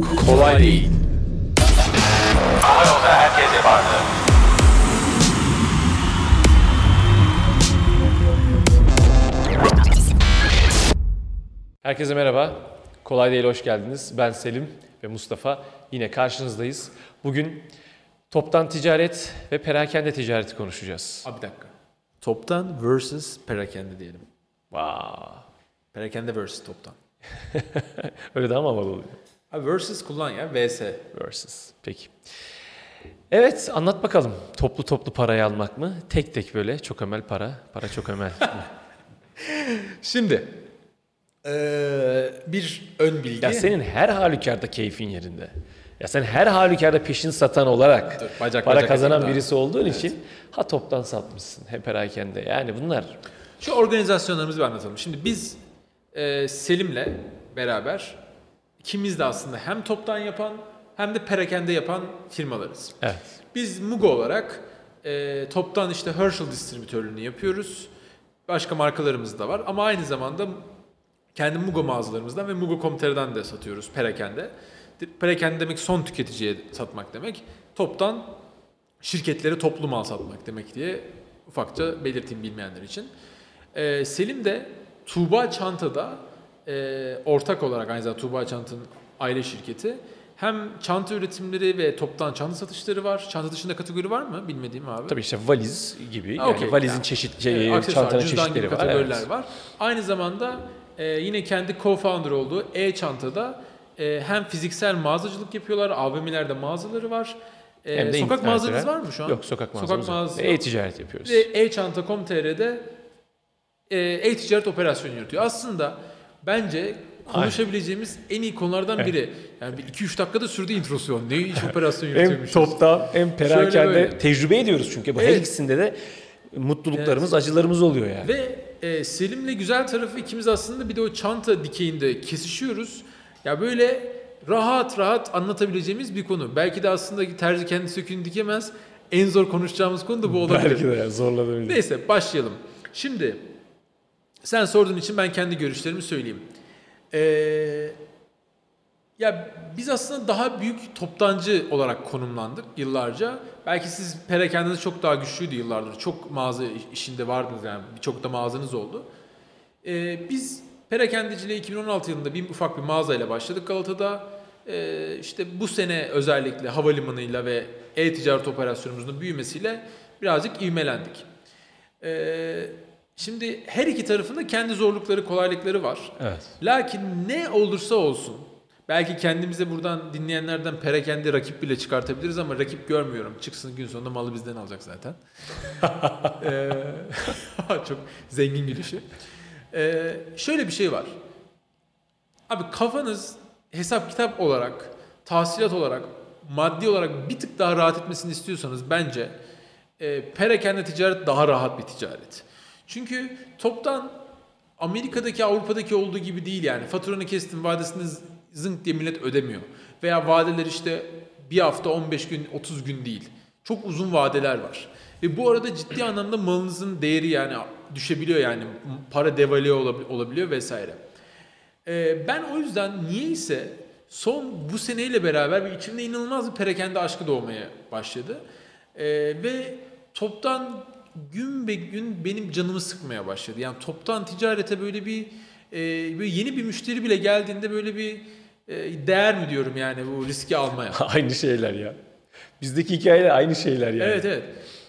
Kolay değil. Ama yolda herkes yapardı. Herkese merhaba. Kolay değil hoş geldiniz. Ben Selim ve Mustafa. Yine karşınızdayız. Bugün toptan ticaret ve perakende ticareti konuşacağız. Abi bir dakika. Toptan versus perakende diyelim. Vaa. Perakende versus toptan. Öyle daha mı havalı oluyor? Abi versus kullan ya vs. Versus. Peki. Evet anlat bakalım. Toplu toplu parayı almak mı? Tek tek böyle çok ömel para. Para çok ömel. Şimdi eee, bir ön bilgi. ya senin her halükarda keyfin yerinde. Ya sen her halükarda peşin satan olarak Dur, bacak para bacak kazanan birisi olduğun için ha toptan satmışsın hem perakende. Yani bunlar Şu organizasyonlarımızı bir anlatalım. Şimdi biz eee, Selim'le beraber ikimiz de aslında hem toptan yapan hem de perakende yapan firmalarız. evet. Biz Mugo olarak eee, toptan işte Herschel distribütörlüğünü yapıyoruz. Başka markalarımız da var ama aynı zamanda kendi Mugo mağazalarımızdan ve Mugo.com.tr'den de satıyoruz perakende. Perakende demek son tüketiciye satmak demek. Toptan şirketlere toplu mal satmak demek diye ufakça belirteyim bilmeyenler için. Ee, Selim de Tuğba Çanta'da e, ortak olarak aynı zamanda Tuğba Çanta'nın aile şirketi. Hem çanta üretimleri ve toptan çanta satışları var. Çanta dışında kategori var mı? Bilmediğim abi. Tabii işte valiz gibi. Ha, Yani valizin Yani, çeşit, şey, aksesuar, çantanın çeşitleri var. kategoriler Evet. var. Aynı zamanda e, yine kendi co-founder olduğu e-çantada e, hem fiziksel mağazacılık yapıyorlar, AVM'lerde mağazaları var. E, Hem de sokak mağazanız var mı şu an? Yok sokak mağazamız yok. mağazası yok. E-ticaret yapıyoruz. Ve e-çanta.com.tr'de e, e-ticaret operasyonu yürütüyor. Aslında bence konuşabileceğimiz en iyi konulardan biri. Yani bir 2-3 dakikada sürdü introsyon. Ne iş operasyon hem yürütüyormuşuz. hem Şöyle perakende böyle. tecrübe ediyoruz çünkü. Bu her Evet. ikisinde de mutluluklarımız, acılarımız oluyor yani. Ve e, Selim'le güzel tarafı ikimiz aslında bir de o çanta dikeyinde kesişiyoruz. Ya böyle rahat rahat anlatabileceğimiz bir konu. Belki de aslında terzi kendi söküğünü dikemez. En zor konuşacağımız konu da bu olabilir. Belki de zorlanabilir. Neyse başlayalım. Şimdi sen sorduğun için ben kendi görüşlerimi söyleyeyim. Ee, ya biz aslında daha büyük toptancı olarak konumlandık yıllarca. Belki siz perakendeniz çok daha güçlüydü yıllardır. Çok mağaza işinde vardınız yani birçok da mağazanız oldu. Ee, biz perakendeciliğe 2016 yılında bir ufak bir mağazayla başladık Galata'da. Ee, işte bu sene özellikle havalimanıyla ve e-ticaret operasyonumuzun büyümesiyle birazcık ivmelendik. Ee, şimdi her iki tarafında kendi zorlukları, kolaylıkları var. Evet. Lakin ne olursa olsun, belki kendimize buradan dinleyenlerden perakende rakip bile çıkartabiliriz ama rakip görmüyorum. Çıksın gün sonunda malı bizden alacak zaten. Ee, çok zengin gülüşü. Ee, şöyle bir şey var. Abi kafanız hesap kitap olarak, tahsilat olarak, maddi olarak bir tık daha rahat etmesini istiyorsanız bence e, perakende ticaret daha rahat bir ticaret. Çünkü toptan Amerika'daki Avrupa'daki olduğu gibi değil yani. Faturanı kestin vadesini zınk diye millet ödemiyor. Veya vadeler işte bir hafta 15 gün 30 gün değil. Çok uzun vadeler var. Ve bu arada ciddi anlamda malınızın değeri yani düşebiliyor yani. Para devalüe olab- olabiliyor vesaire. Ee, ben o yüzden niyeyse son bu seneyle beraber bir içimde inanılmaz bir perakende aşkı doğmaya başladı. Ee, ve toptan gün be gün benim canımı sıkmaya başladı. Yani toptan ticarete böyle bir e, böyle yeni bir müşteri bile geldiğinde böyle bir e, değer mi diyorum yani bu riski almaya. aynı şeyler ya. Bizdeki hikayeler aynı şeyler yani. Evet evet.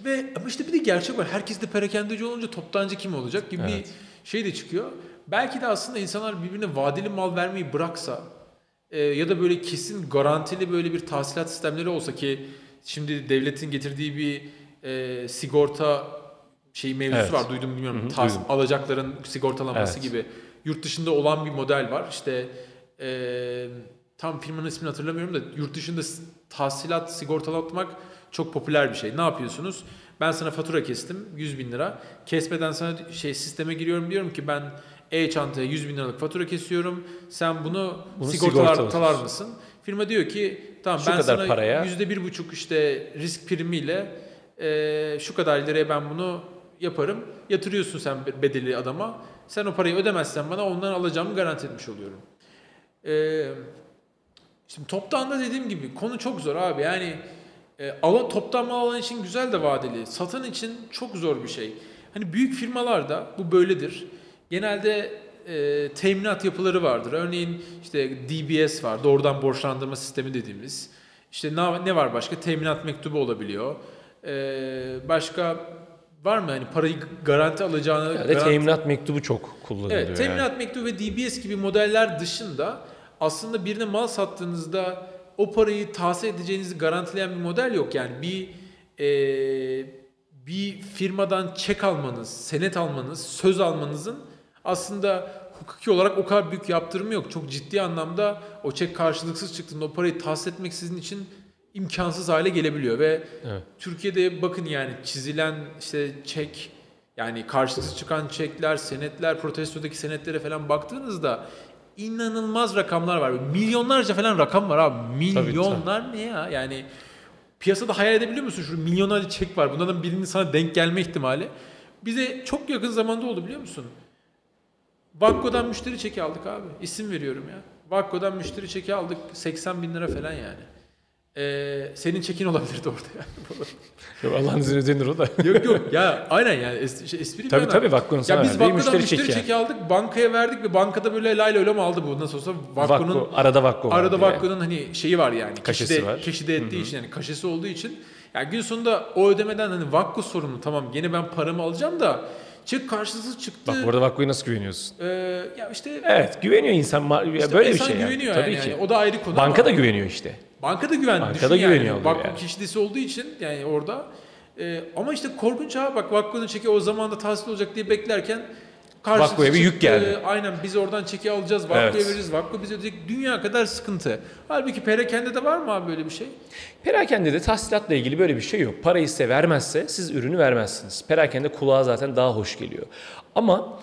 Ve ama işte bir de gerçek var. Herkes de perakendeci olunca toptancı kim olacak gibi Evet. bir şey de çıkıyor. Belki de aslında insanlar birbirine vadeli mal vermeyi bıraksa e, ya da böyle kesin garantili böyle bir tahsilat sistemleri olsa ki şimdi devletin getirdiği bir e, sigorta şey mevzusu Evet. var duydum bilmiyorum. Hı hı, Tas- duydum. alacakların sigortalanması Evet. gibi yurt dışında olan bir model var. İşte e, tam firmanın ismini hatırlamıyorum da yurt dışında tahsilat sigortalatmak çok popüler bir şey. Ne yapıyorsunuz? Ben sana fatura kestim 100 bin lira. Kesmeden sana şey sisteme giriyorum diyorum ki ben e-çantaya 100 bin liralık fatura kesiyorum. Sen bunu, Bunu sigortalar sigortalar. talar mısın? Firma diyor ki tamam Şu ben sana paraya- yüzde bir buçuk işte risk primiyle e, şu kadar liraya ben bunu yaparım. Yatırıyorsun sen bedeli adama. Sen o parayı ödemezsen bana ondan alacağımı garanti etmiş oluyorum. E, Şimdi toptan da dediğim gibi konu çok zor abi. Yani e, ala, toptan mal alan için güzel de vadeli. Satan için çok zor bir şey. Hani büyük firmalarda bu böyledir. Genelde e, teminat yapıları vardır. Örneğin işte DBS var. Doğrudan borçlandırma sistemi dediğimiz. İşte ne, ne var başka? Teminat mektubu olabiliyor. E, başka var mı hani parayı garanti alacağını Yani garanti- teminat mektubu çok kullanılıyor. Evet, yani. teminat mektubu ve DBS gibi modeller dışında aslında birine mal sattığınızda o parayı tahsil edeceğinizi garantileyen bir model yok. Yani bir eee, bir firmadan çek almanız, senet almanız, söz almanızın aslında hukuki olarak o kadar büyük yaptırımı yok. Çok ciddi anlamda o çek karşılıksız çıktığında o parayı tahsil etmek sizin için imkansız hale gelebiliyor ve Evet. Türkiye'de bakın yani çizilen işte çek yani karşılıksız çıkan çekler, senetler, protestodaki senetlere falan baktığınızda inanılmaz rakamlar var. Milyonlarca falan rakam var abi. Milyonlar ne ya? Yani piyasada hayal edebiliyor musun? Şu milyonlarca çek var. Bunlardan birinin sana denk gelme ihtimali. Bize çok yakın zamanda oldu biliyor musun? Vakko'dan müşteri çeki aldık abi. İsim veriyorum ya. Vakko'dan müşteri çeki aldık. 80 bin lira falan yani. Ee, senin çekin olabilirdi orada yani. Yok, Allah'ın izniyle ödenir o da. yok yok ya aynen yani es, şey, espri tabii tabii Vakko'nun sana biz verdiği müşteri müşteri, çeki. çeki, aldık bankaya verdik ve bankada böyle layla öyle mi aldı bu nasıl olsa Vakko'nun Vakko, arada Vakko var arada. Vakko'nun hani şeyi var yani Kaşesi keşide, var. keşide ettiği için yani kaşesi olduğu için yani gün sonunda o ödemeden hani Vakko sorumlu tamam gene ben paramı alacağım da çek karşılıksız çıktı. Bak bu arada Vakko'ya nasıl güveniyorsun? Ee, ya işte, Evet güveniyor insan. Ya işte böyle bir şey yani. güveniyor Tabii yani. ki. Yani o da ayrı konu. Banka ama- da güveniyor işte. Banka da güven. Banka da yani. güveniyor Vakko yani. kişidesi olduğu için yani orada. Ee, ama işte korkunç ha bak Vakko'nun çeki o zaman da tahsil olacak diye beklerken Vakko'ya bir yük geldi. Aynen biz oradan çeki alacağız. Vakko'ya Evet. veririz. Vakko bize ödeyecek. Dünya kadar sıkıntı. Halbuki perakende de var mı abi böyle bir şey? Perakende de tahsilatla ilgili böyle bir şey yok. Parayı size vermezse siz ürünü vermezsiniz. Perakende kulağa zaten daha hoş geliyor. Ama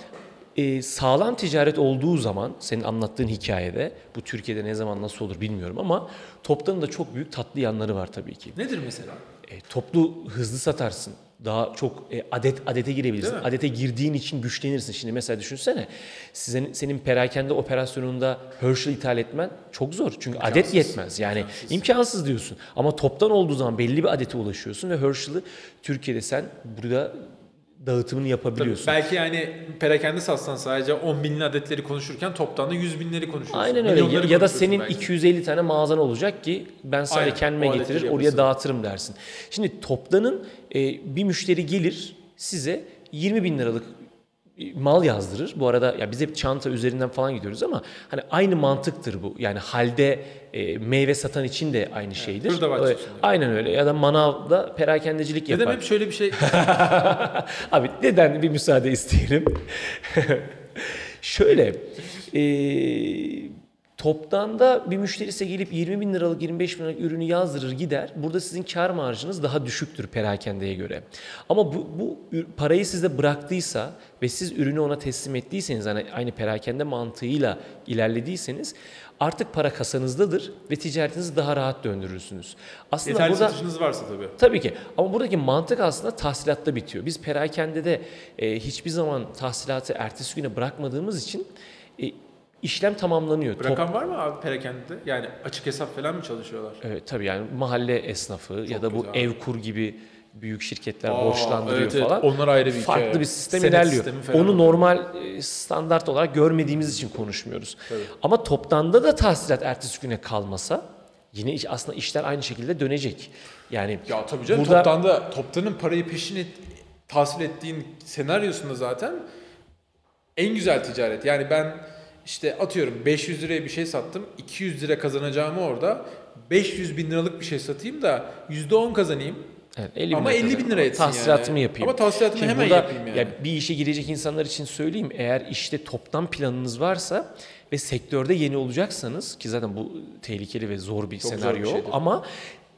e, sağlam ticaret olduğu zaman senin anlattığın hikayede bu Türkiye'de ne zaman nasıl olur bilmiyorum ama toptanın da çok büyük tatlı yanları var tabii ki. Nedir mesela? E, toplu hızlı satarsın. Daha çok e, adet adete girebilirsin. Adete girdiğin için güçlenirsin. Şimdi mesela düşünsene. Sizin senin perakende operasyonunda Herschel ithal etmen çok zor. Çünkü adet yetmez. Yani imkansız. diyorsun. Ama toptan olduğu zaman belli bir adete ulaşıyorsun ve Herschel'ı Türkiye'de sen burada dağıtımını yapabiliyorsun. Belki yani perakende satsan sadece 10 binli adetleri konuşurken toptan da 100 binleri konuşuyorsun. Aynen öyle. Ya, ya da senin belki. 250 tane mağazan olacak ki ben sadece Aynen, kendime getirir, oraya yapıyorsun. dağıtırım dersin. Şimdi toptanın e, bir müşteri gelir size 20 bin liralık mal yazdırır. Bu arada ya biz hep çanta üzerinden falan gidiyoruz ama hani aynı mantıktır bu. Yani halde e, meyve satan için de aynı şeydir. E, için de. Aynen öyle. Ya da manavda perakendecilik yapar. Dedem hep şöyle bir şey Abi neden bir müsaade isteyelim? Şöyle, e, toptan da bir müşterisi gelip 20 bin liralık 25 bin liralık ürünü yazdırır gider. Burada sizin kar marjınız daha düşüktür perakendeye göre. Ama bu, bu parayı size bıraktıysa ve siz ürünü ona teslim ettiyseniz hani aynı perakende mantığıyla ilerlediyseniz artık para kasanızdadır ve ticaretinizi daha rahat döndürürsünüz. Aslında yeterli burada satışınız varsa tabii. Tabii ki ama buradaki mantık aslında tahsilatta bitiyor. Biz perakendede e, hiçbir zaman tahsilatı ertesi güne bırakmadığımız için e, işlem tamamlanıyor. Top- Bırakan var mı abi perakende? Yani açık hesap falan mı çalışıyorlar? Evet, tabii yani mahalle esnafı ya da bu güzel. Evkur gibi büyük şirketler Aa, borçlandırıyor evet, evet. falan. Onlar ayrı bir Farklı hikaye. bir sistem Senet ilerliyor. Onu normal e, standart olarak görmediğimiz için konuşmuyoruz. Ama toptanda da tahsilat ertesi güne kalmasa yine aslında işler aynı şekilde dönecek. Yani Ya tabii canım burada toptan da toptanın parayı peşin et, tahsil ettiğin senaryosunda zaten en güzel ticaret. Yani ben işte atıyorum 500 liraya bir şey sattım. 200 lira kazanacağımı orada 500 bin liralık bir şey satayım da %10 kazanayım. Evet, 50 Ama lira 50 bin lira etsin Tahsilatımı yani. yapayım. Ama tahsilatımı Şimdi hemen burada, yapayım yani. ya bir işe girecek insanlar için söyleyeyim. Eğer işte toptan planınız varsa ve sektörde yeni olacaksanız ki zaten bu tehlikeli ve zor bir Çok zor bir senaryo şeydir. ama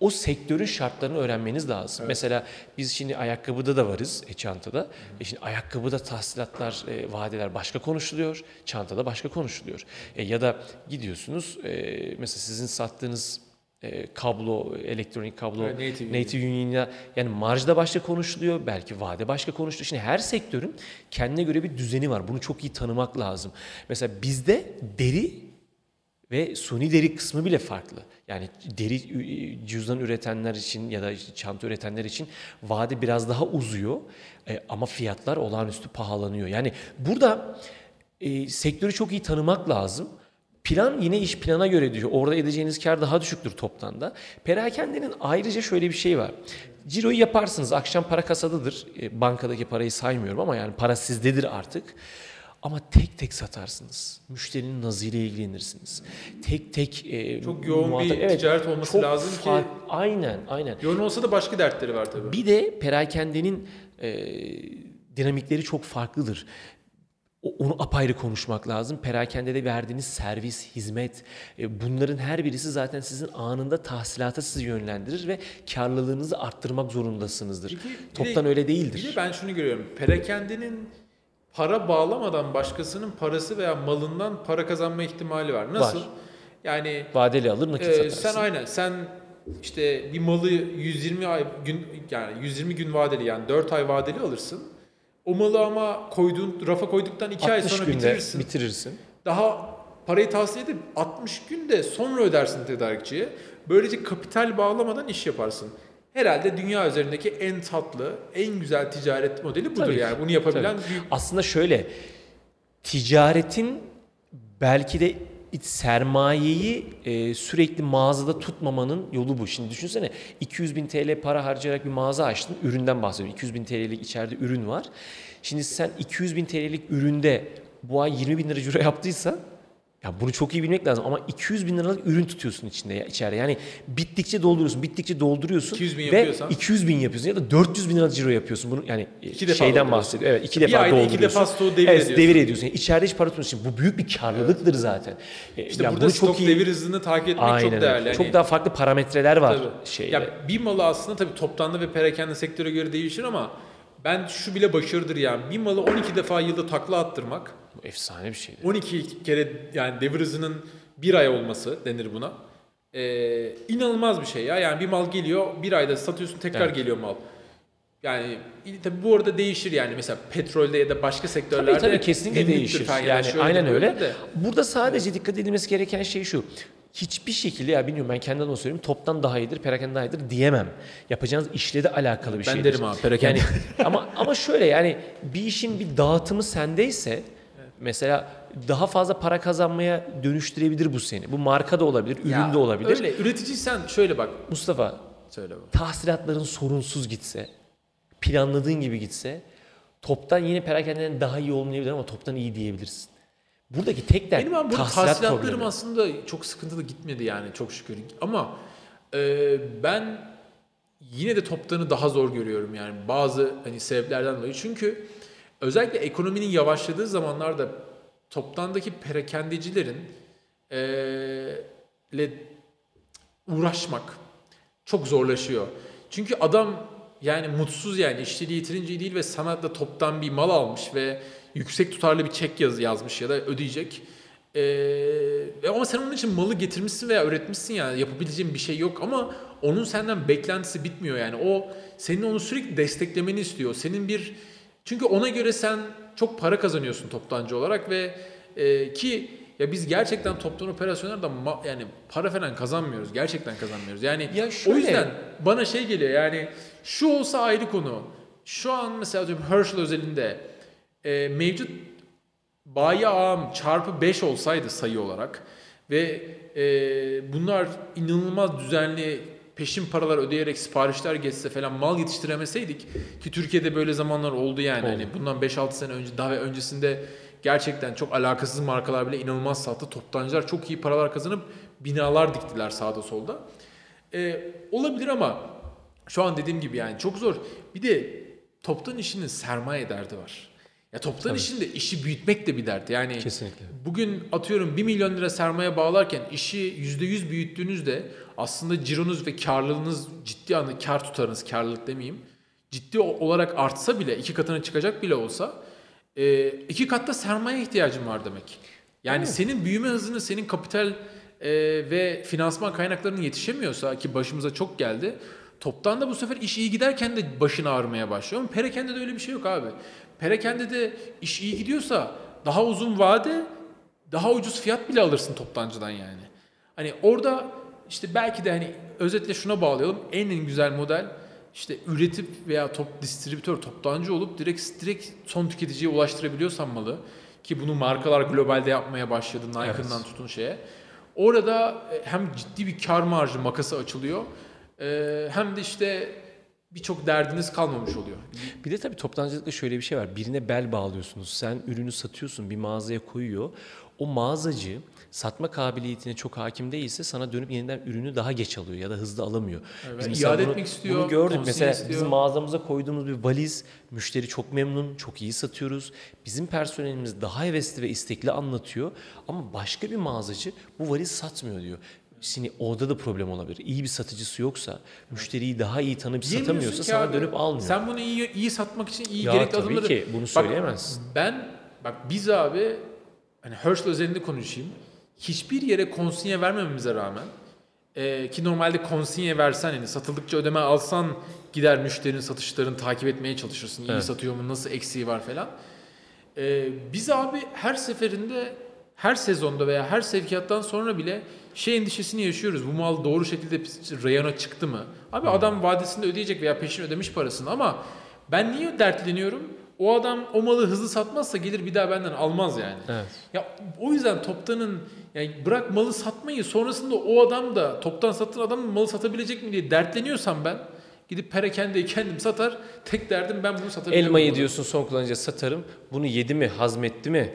o sektörün şartlarını öğrenmeniz lazım. Mesela biz şimdi ayakkabıda da varız, e, çantada. E şimdi ayakkabıda tahsilatlar, e, vadeler başka konuşuluyor, çantada başka konuşuluyor. E, ya da gidiyorsunuz, e, mesela sizin sattığınız e, kablo, elektronik kablo, Evet, native native union'la yani marjda başka konuşuluyor, belki vade başka konuşuluyor. Şimdi her sektörün kendine göre bir düzeni var. Bunu çok iyi tanımak lazım. Mesela bizde deri Ve suni deri kısmı bile farklı. Yani deri cüzdan üretenler için ya da işte çanta üretenler için vade biraz daha uzuyor. E, ama fiyatlar olağanüstü pahalanıyor. Yani burada e, sektörü çok iyi tanımak lazım. Plan yine iş plana göre diyor. Orada edeceğiniz kar daha düşüktür toptan da. Perakendenin ayrıca şöyle bir şey var. Ciroyu yaparsınız. Akşam para kasadadır. E, bankadaki parayı saymıyorum ama yani para sizdedir artık. Ama tek tek satarsınız. Müşterinin nazıyla ilgilenirsiniz. Tek tek e, Çok yoğun bir muhatap- ticaret olması çok lazım ki- Aynen, aynen. Yoğun olsa da başka dertleri var tabii. Bir de perakendenin e, dinamikleri çok farklıdır. Onu apayrı konuşmak lazım. Perakendede verdiğiniz servis, hizmet e, bunların her birisi zaten sizin anında tahsilata sizi yönlendirir ve karlılığınızı arttırmak zorundasınızdır. Peki, bir de- Toptan öyle Bir değildir. de ben şunu görüyorum. Perakendinin para bağlamadan başkasının parası veya malından para kazanma ihtimali var. Nasıl? Var. Yani Vadeli alır nakit e, satarsın. sen aynen sen işte bir malı 120 ay gün yani 120 gün vadeli yani 4 ay vadeli alırsın. O malı ama koyduğun rafa koyduktan 2 ay 60 sonra bitirirsin. bitirirsin. Daha parayı tahsil edip 60 günde sonra ödersin tedarikçiye. Böylece kapital bağlamadan iş yaparsın. Herhalde dünya üzerindeki en tatlı, en güzel ticaret modeli budur Tabii yani. Bunu yapabilen Tabii. büyük Aslında şöyle ticaretin belki de iç sermayeyi e, sürekli mağazada tutmamanın yolu bu. Şimdi düşünsene 200 bin TL para harcayarak bir mağaza açtın. Üründen bahsediyorum. 200 bin TL'lik içeride ürün var. Şimdi sen 200 bin TL'lik üründe bu ay 20 bin lira ciro yaptıysan ya bunu çok iyi bilmek lazım ama 200 bin liralık ürün tutuyorsun içinde ya, içeride. Yani bittikçe dolduruyorsun, bittikçe dolduruyorsun. 200 bin ve yapıyorsan? 200 bin yapıyorsun ya da 400 bin liralık ciro yapıyorsun. Bunu yani İki defa şeyden bahsediyor. Evet, iki Bir defa ayda iki dolduruyorsun. defa stoğu devir evet, ediyorsun. devir ediyorsun. Yani içeride hiç para tutmuyorsun. Şimdi bu büyük bir karlılıktır zaten. E, işte yani burada bunu stok devir hızını takip etmek Aynen çok değerli. Yani Çok daha farklı parametreler var Tabii. şeyde. Ya bir malı aslında tabii toptanlı ve perakende sektöre göre değişir ama ben şu bile başarıdır yani. Bir malı 12 defa yılda takla attırmak, Bu efsane bir şeydi. 12 kere yani devir hızının bir ay olması denir buna. Ee, inanılmaz bir şey ya. Yani bir mal geliyor, bir ayda satıyorsun tekrar Evet. geliyor mal. Yani tabii bu arada değişir yani mesela petrolde ya da başka sektörlerde Tabii tabii kesinlikle değişir. Yani aynen öyle. de. Burada sadece dikkat edilmesi gereken şey şu. Hiçbir şekilde ya bilmiyorum ben kendimden onu söyleyeyim toptan daha iyidir, perakende daha iyidir diyemem. Yapacağınız işle de alakalı bir Ben şeydir. derim abi, perakende. Yani ama ama şöyle yani bir işin bir dağıtımı sendeyse mesela daha fazla para kazanmaya dönüştürebilir bu seni. Bu marka da olabilir, ürün Ya de olabilir. Öyle üreticiysen şöyle bak. Mustafa Söyle bak. tahsilatların sorunsuz gitse, planladığın gibi gitse toptan yine perakendeden daha iyi olmayabilir ama toptan iyi diyebilirsin. Buradaki tek dert Benim abi tahsilat tahsilatlarım problemi. aslında çok sıkıntılı gitmedi yani çok şükür. Ama e, ben yine de toptanı daha zor görüyorum yani bazı hani sebeplerden dolayı. Çünkü özellikle ekonominin yavaşladığı zamanlarda toptandaki perakendecilerin e, ile uğraşmak çok zorlaşıyor. Çünkü adam yani mutsuz yani işçiliği yitirince değil ve sanatla toptan bir mal almış ve yüksek tutarlı bir çek yaz, yazmış ya da ödeyecek. Ee, ama sen onun için malı getirmişsin veya üretmişsin yani yapabileceğin bir şey yok ama onun senden beklentisi bitmiyor yani o senin onu sürekli desteklemeni istiyor. Senin bir çünkü ona göre sen çok para kazanıyorsun toptancı olarak ve e, ki ya biz gerçekten toptan operasyonlarda ma- yani para falan kazanmıyoruz. Gerçekten kazanmıyoruz. Yani Ya o şöyle- yüzden bana şey geliyor yani şu olsa ayrı konu. Şu an mesela diyorum Herschel özelinde e, mevcut bayi ağım çarpı 5 olsaydı sayı olarak ve e, bunlar inanılmaz düzenli peşin paralar ödeyerek siparişler geçse falan mal yetiştiremeseydik ki Türkiye'de böyle zamanlar oldu yani. Hani bundan 5-6 sene önce daha ve öncesinde gerçekten çok alakasız markalar bile inanılmaz sattı. Toptancılar çok iyi paralar kazanıp binalar diktiler sağda solda. E, olabilir ama şu an dediğim gibi yani çok zor. Bir de toptan işinin sermaye derdi var. Ya toptan işinde işi büyütmek de bir dert. Yani Kesinlikle. bugün atıyorum 1 milyon lira sermaye bağlarken işi %100 büyüttüğünüzde aslında cironuz ve karlılığınız ciddi anlamda kar tutarınız, karlılık demeyeyim. Ciddi olarak artsa bile iki katına çıkacak bile olsa e, iki katta sermaye ihtiyacın var demek. Yani senin büyüme hızını, senin kapital e, ve finansman kaynaklarının yetişemiyorsa ki başımıza çok geldi. Toptan da bu sefer iş iyi giderken de başın ağrımaya başlıyor. Ama perakende de öyle bir şey yok abi. Perakende de iş iyi gidiyorsa daha uzun vade daha ucuz fiyat bile alırsın toptancıdan yani. Hani orada işte belki de hani özetle şuna bağlayalım. En en güzel model işte üretip veya top distribütör, toptancı olup direkt direkt son tüketiciye ulaştırabiliyorsan malı ki bunu markalar globalde yapmaya başladı Nike'ından tutun şeye. Orada e, hem ciddi bir kar marjı makası açılıyor e, hem de işte birçok derdiniz kalmamış oluyor. Bir de tabii toptancılıkta şöyle bir şey var. Birine bel bağlıyorsunuz. Sen ürünü satıyorsun, bir mağazaya koyuyor. O mağazacı satma kabiliyetine çok hakim değilse sana dönüp yeniden ürünü daha geç alıyor ya da hızlı alamıyor. Evet, mesela iade bunu- etmek istiyor, Bunu gördük mesela istiyor. bizim mağazamıza koyduğumuz bir valiz müşteri çok memnun, çok iyi satıyoruz. Bizim personelimiz daha hevesli ve istekli anlatıyor ama başka bir mağazacı bu valiz satmıyor diyor. Şimdi orada da problem olabilir. İyi bir satıcısı yoksa, müşteriyi daha iyi Diyemiyorsun satamıyorsa sana abi, dönüp almıyor. Sen bunu iyi, iyi satmak için iyi Ya gerekli tabii adımları... ki, bunu söyleyemezsin. Bak, ben, bak biz abi, hani Herschel özelinde konuşayım. Hiçbir yere konsinye vermememize rağmen, e, ki normalde konsinye versen, hani satıldıkça ödeme alsan gider müşterinin satışlarını takip etmeye çalışırsın. İyi Evet. satıyor mu, nasıl eksiği var falan. E, biz abi her seferinde, her sezonda veya her sevkiyattan sonra bile şey endişesini yaşıyoruz. Bu mal doğru şekilde reyona çıktı mı? Abi adam vadesinde ödeyecek veya peşin ödemiş parasını ama ben niye dertleniyorum? O adam o malı hızlı satmazsa gelir bir daha benden almaz yani. Evet. Ya o yüzden toptanın yani bırak malı satmayı sonrasında o adam da toptan sattığın adam malı satabilecek mi diye dertleniyorsam ben gidip perakendeye kendim satar. Tek derdim ben bunu satabilirim. Elmayı diyorsun son kullanıcıya satarım. Bunu yedi mi, hazmetti mi?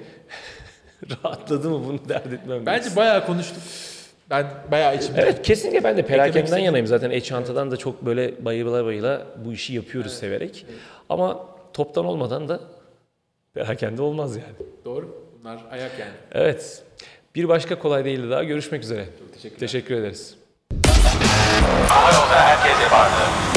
Rahatladı mı bunu dert etmem. Bence bayağı konuştuk. Ben bayağı içimde. Evet kesinlikle ben de perakenden istediğim- yanayım. Zaten e-çantadan da çok böyle bayıla bayıla bu işi yapıyoruz severek. Ama toptan olmadan da perakende olmaz yani. Doğru. Bunlar ayak yani. Evet. Bir başka kolay değildi daha. Görüşmek üzere. Çok. Teşekkür ederiz. Hava yolda herkese